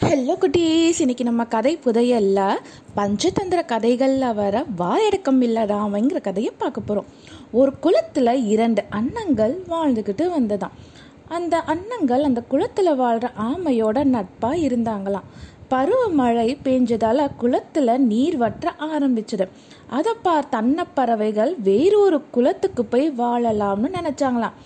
Hello குட்டீஸ். இன்னைக்கு நம்ம கதை புதையல்ல பஞ்சதந்திர கதைகளில் வர வாயடக்கம் இல்லாதாமங்கிற கதையை பார்க்க போகிறோம் ஒரு குளத்தில் இரண்டு அன்னங்கள் வாழ்ந்துக்கிட்டு வந்ததாம். அந்த அன்னங்கள் அந்த குளத்தில் வாழ்கிற ஆமையோட நட்பாக இருந்தாங்களாம். பருவமழை பெஞ்சதால் குளத்தில் நீர் வற்ற ஆரம்பிச்சது. அதை பார்த்த அன்னப்பறவைகள் வேறொரு குளத்துக்கு போய் வாழலாம்னு நினச்சாங்களாம்.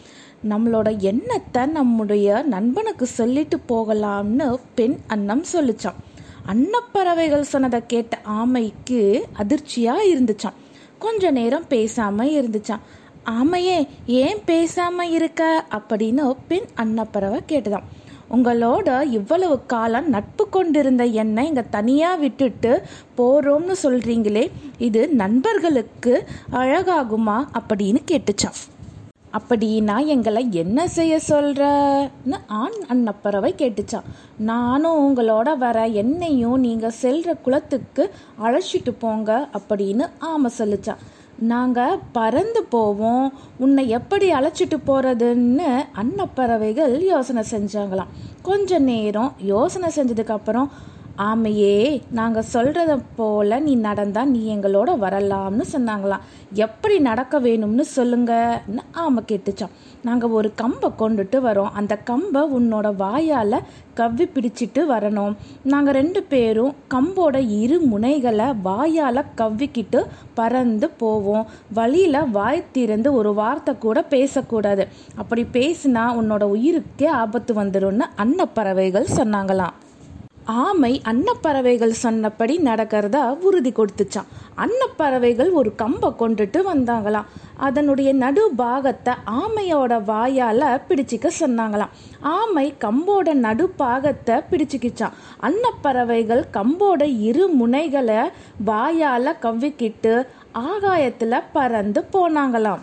நம்மளோட எண்ணத்தை நம்முடைய நண்பனுக்கு சொல்லிட்டு போகலாம்னு பெண் அன்னம் சொல்லிச்சான் அன்னப்பறவைகள் சொன்னதை கேட்ட ஆமைக்கு அதிர்ச்சியாக இருந்துச்சான் கொஞ்ச நேரம் பேசாம இருந்துச்சான் ஆமையே ஏன் பேசாம இருக்க? அப்படின்னு பெண் அன்னப்பறவை கேட்டுதான் உங்களோட இவ்வளவு காலம் நட்பு கொண்டிருந்த என்னை இங்கே தனியாக விட்டுட்டு போகிறோம்னு சொல்கிறீங்களே இது நண்பர்களுக்கு அழகாகுமா? அப்படின்னு கேட்டுச்சான் அப்படின்னா எங்களை என்ன செய்ய சொல்கிறன்னு ஆண் அன்னப்பறவை கேட்டுச்சான் நானும் உங்களோட வர என்னையும் நீங்கள் செல்ற குளத்துக்கு அழைச்சிட்டு போங்க அப்படின்னு ஆமை சொல்லிச்சான் நாங்கள் பறந்து போவோம். உன்னை எப்படி அழைச்சிட்டு போகிறதுன்னு அன்னப்பறவைகள் யோசனை செஞ்சாங்களாம். கொஞ்ச நேரம் யோசனை செஞ்சதுக்கப்புறம் ஆமையே நாங்கள் சொல்கிறத போல் நீ நடந்தால் நீ எங்களோட வரலாம்னு சொன்னாங்களாம். எப்படி நடக்க வேணும்னு சொல்லுங்கன்னு ஆமை கேட்டுச்சான் நாங்கள் ஒரு கம்பை கொண்டுட்டு வரோம். அந்த கம்பை உன்னோட வாயால் கவ்வி பிடிச்சிட்டு வரணும். நாங்கள் ரெண்டு பேரும் கம்போட இரு முனைகளை வாயால் கவ்விக்கிட்டு பறந்து போவோம். வழியில் வாய் திறந்து ஒரு வார்த்தை கூட பேசக்கூடாது. அப்படி பேசினா உன்னோட உயிருக்கே ஆபத்து வந்துடும்னு அன்னப்பறவைகள் சொன்னாங்களாம். ஆமை அன்னப்பறவைகள் சொன்னபடி நடக்கிறதா உறுதி கொடுத்துச்சான் அன்னப்பறவைகள் ஒரு கம்பை கொண்டுட்டு வந்தாங்களாம். அதனுடைய நடு பாகத்தை ஆமையோட வாயால பிடிச்சிக்க சொன்னாங்களாம். ஆமை கம்போட நடு பாகத்தை பிடிச்சிக்கிச்சான் அன்னப்பறவைகள் கம்போட இரு முனைகளை வாயால கவ்விக்கிட்டு ஆகாயத்துல பறந்து போனாங்களாம்.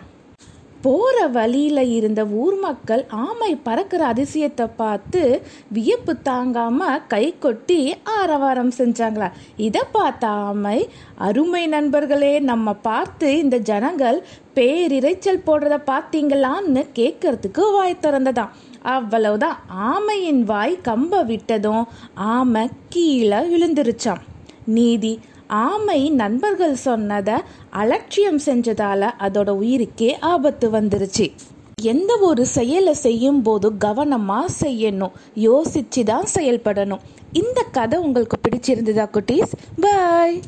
போற வழியில இருந்த ஊர் மக்கள் ஆமை பறக்கிற அதிசயத்தை பார்த்து வியப்பு தாங்காம கை கொட்டி ஆரவாரம் செஞ்சாங்களா? இதை பார்த்த ஆமை அருமை நண்பர்களே நம்ம பார்த்து இந்த ஜனங்கள் பேரிரைச்சல் போடுறத பார்த்தீங்களான்னு கேட்கறதுக்கு வாய் திறந்ததான் அவ்வளவுதான். ஆமையின் வாய் கம்ப விட்டதும் ஆமை கீழே விழுந்துருச்சான் நீதி ஆமை நண்பர்கள் சொன்னதை அலட்சியம் செஞ்சதால அதோட உயிருக்கே ஆபத்து வந்துருச்சு. எந்த ஒரு செயலை செய்யும் போது கவனமாக செய்யணும் யோசிச்சு தான் செயல்படணும். இந்த கதை உங்களுக்கு பிடிச்சிருந்ததா குட்டீஸ்? பாய்